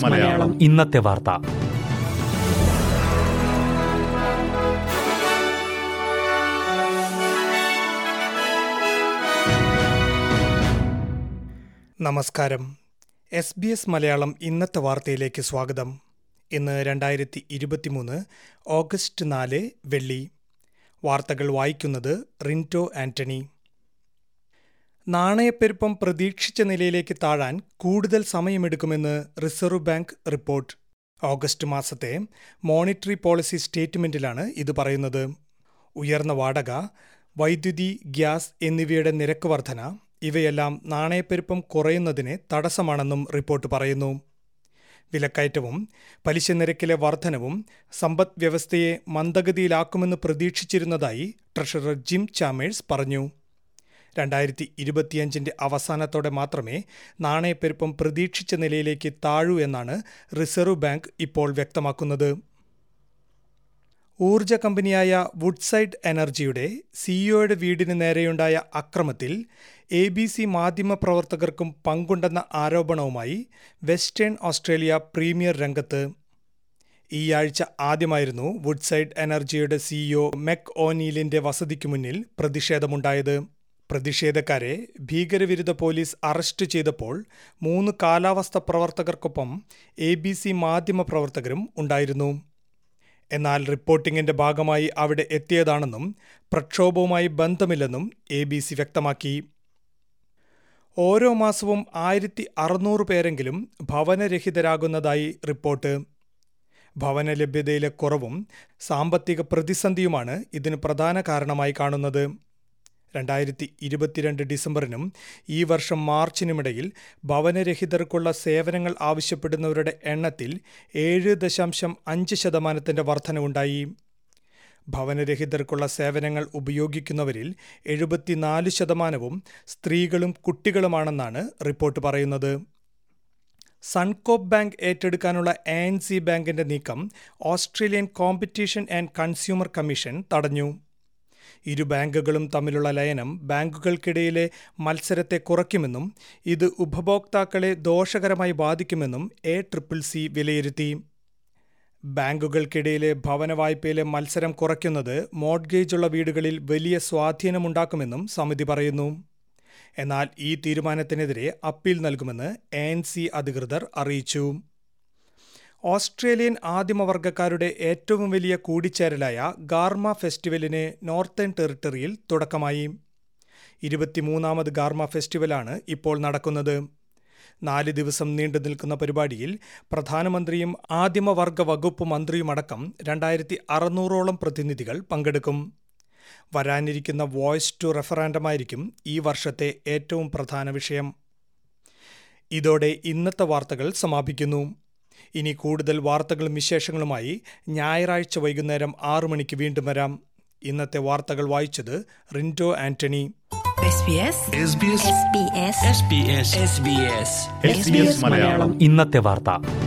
മലയാളം. ഇന്നത്തെ വാർത്ത. നമസ്കാരം. എസ് ബി എസ് മലയാളം ഇന്നത്തെ വാർത്തയിലേക്ക് സ്വാഗതം. ഇന്ന് രണ്ടായിരത്തി ഇരുപത്തിമൂന്ന് ഓഗസ്റ്റ് നാല് വെള്ളി. വാർത്തകൾ വായിക്കുന്നത് റിന്റോ ആന്റണി. നാണയപ്പെരുപ്പം പ്രതീക്ഷിച്ച നിലയിലേക്ക് താഴാൻ കൂടുതൽ സമയമെടുക്കുമെന്ന് റിസർവ് ബാങ്ക് റിപ്പോർട്ട്. ഓഗസ്റ്റ് മാസത്തെ മോണിറ്ററി പോളിസി സ്റ്റേറ്റ്മെന്റിലാണ് ഇത് പറയുന്നത്. ഉയർന്ന വാടക വൈദ്യുതി ഗ്യാസ് എന്നിവയുടെ നിരക്ക് വർധന ഇവയെല്ലാം നാണയപ്പെരുപ്പം കുറയുന്നതിന് തടസ്സമാണെന്നും റിപ്പോർട്ട് പറയുന്നു. വിലക്കയറ്റവും പലിശ നിരക്കിലെ വർധനവും സമ്പദ് വ്യവസ്ഥയെ മന്ദഗതിയിലാക്കുമെന്ന് പ്രതീക്ഷിച്ചിരുന്നതായി ട്രഷറർ ജിം ചാമേഴ്സ് പറഞ്ഞു. രണ്ടായിരത്തി ഇരുപത്തിയഞ്ചിന്റെ അവസാനത്തോടെ മാത്രമേ നാണയപ്പെരുപ്പം പ്രതീക്ഷിച്ച നിലയിലേക്ക് താഴൂ എന്നാണ് റിസർവ് ബാങ്ക് ഇപ്പോൾ വ്യക്തമാക്കുന്നത്. ഊർജ കമ്പനിയായ വുഡ്സൈഡ് എനർജിയുടെ സിഇഒയുടെ വീടിന് നേരെയുണ്ടായ അക്രമത്തിൽ എ ബി സി മാധ്യമപ്രവർത്തകർക്കും പങ്കുണ്ടെന്ന ആരോപണവുമായി വെസ്റ്റേൺ ഓസ്ട്രേലിയ പ്രീമിയർ രംഗത്ത്. ഈ ആഴ്ച ആദ്യമായിരുന്നു വുഡ്സൈഡ് എനർജിയുടെ സിഇഒ മെക് ഓനീലിന്റെ വസതിക്കു മുന്നിൽ പ്രതിഷേധമുണ്ടായത്. പ്രതിഷേധക്കാരെ ഭീകരവിരുദ്ധ പോലീസ് അറസ്റ്റ് ചെയ്തപ്പോൾ മൂന്ന് കാലാവസ്ഥ പ്രവർത്തകർക്കൊപ്പം എ ബി സി മാധ്യമപ്രവർത്തകരും ഉണ്ടായിരുന്നു. എന്നാൽ റിപ്പോർട്ടിംഗിന്റെ ഭാഗമായി അവിടെ എത്തിയതാണെന്നും പ്രക്ഷോഭവുമായി ബന്ധമില്ലെന്നും എ ബി സി വ്യക്തമാക്കി. ഓരോ മാസവും ആയിരത്തി അറുന്നൂറ് പേരെങ്കിലും ഭവനരഹിതരാകുന്നതായി റിപ്പോർട്ട്. ഭവന ലഭ്യതയിലെ കുറവും സാമ്പത്തിക പ്രതിസന്ധിയുമാണ് ഇതിന് പ്രധാന കാരണമായി കാണുന്നത്. രണ്ടായിരത്തി ഇരുപത്തിരണ്ട് ഡിസംബറിനും ഈ വർഷം മാർച്ചിനുമിടയിൽ ഭവനരഹിതർക്കുള്ള സേവനങ്ങൾ ആവശ്യപ്പെടുന്നവരുടെ എണ്ണത്തിൽ ഏഴ് ദശാംശം അഞ്ച് ശതമാനത്തിന്റെ വർധനവുണ്ടായി. ഭവനരഹിതർക്കുള്ള സേവനങ്ങൾ ഉപയോഗിക്കുന്നവരിൽ എഴുപത്തിനാല് ശതമാനവും സ്ത്രീകളും കുട്ടികളുമാണെന്നാണ് റിപ്പോർട്ട് പറയുന്നത്. സൺകോപ്പ് ബാങ്ക് ഏറ്റെടുക്കാനുള്ള എൻ സി ബാങ്കിന്റെ നീക്കം Australian competition and consumer commission തടഞ്ഞു. ഇരു ബാങ്കുകളും തമ്മിലുള്ള ലയനം ബാങ്കുകൾക്കിടയിലെ മത്സരത്തെ കുറയ്ക്കുമെന്നും ഇത് ഉപഭോക്താക്കളെ ദോഷകരമായി ബാധിക്കുമെന്നും എ ട്രിപ്പിൾ സി വിലയിരുത്തി. ബാങ്കുകൾക്കിടയിലെ ഭവന വായ്പയിലെ മത്സരം കുറയ്ക്കുന്നത് മോഡ്ഗേജുള്ള വീടുകളിൽ വലിയ സ്വാധീനമുണ്ടാക്കുമെന്നും സമിതി പറയുന്നു. എന്നാൽ ഈ തീരുമാനത്തിനെതിരെ അപ്പീൽ നൽകുമെന്ന് എ അധികൃതർ അറിയിച്ചു. ഓസ്ട്രേലിയൻ ആദിമവർഗക്കാരുടെ ഏറ്റവും വലിയ കൂടിച്ചേരലായ ഗാർമ ഫെസ്റ്റിവലിന് നോർത്തേൺ ടെറിട്ടറിയിൽ തുടക്കമായി. ഇരുപത്തിമൂന്നാമത് ഗാർമ ഫെസ്റ്റിവലാണ് ഇപ്പോൾ നടക്കുന്നത്. നാല് ദിവസം നീണ്ടു നിൽക്കുന്ന പരിപാടിയിൽ പ്രധാനമന്ത്രിയും ആദിമവർഗ വകുപ്പ് മന്ത്രിയുമടക്കം രണ്ടായിരത്തി അറുന്നൂറോളം പ്രതിനിധികൾ പങ്കെടുക്കും. വരാനിരിക്കുന്ന വോയ്സ് ടു റെഫറാൻഡമായിരിക്കും ഈ വർഷത്തെ ഏറ്റവും പ്രധാന വിഷയം. ഇതോടെ ഇന്നത്തെ വാർത്തകൾ സമാപിക്കുന്നു. ഇനി കൂടുതൽ വാർത്തകളും വിശേഷങ്ങളുമായി ഞായറാഴ്ച വൈകുന്നേരം ആറു മണിക്ക് വീണ്ടും വരാം. ഇന്നത്തെ വാർത്തകൾ വായിച്ചത് റിന്റോ ആന്റണി. മലയാളം. ഇന്നത്തെ വാർത്ത.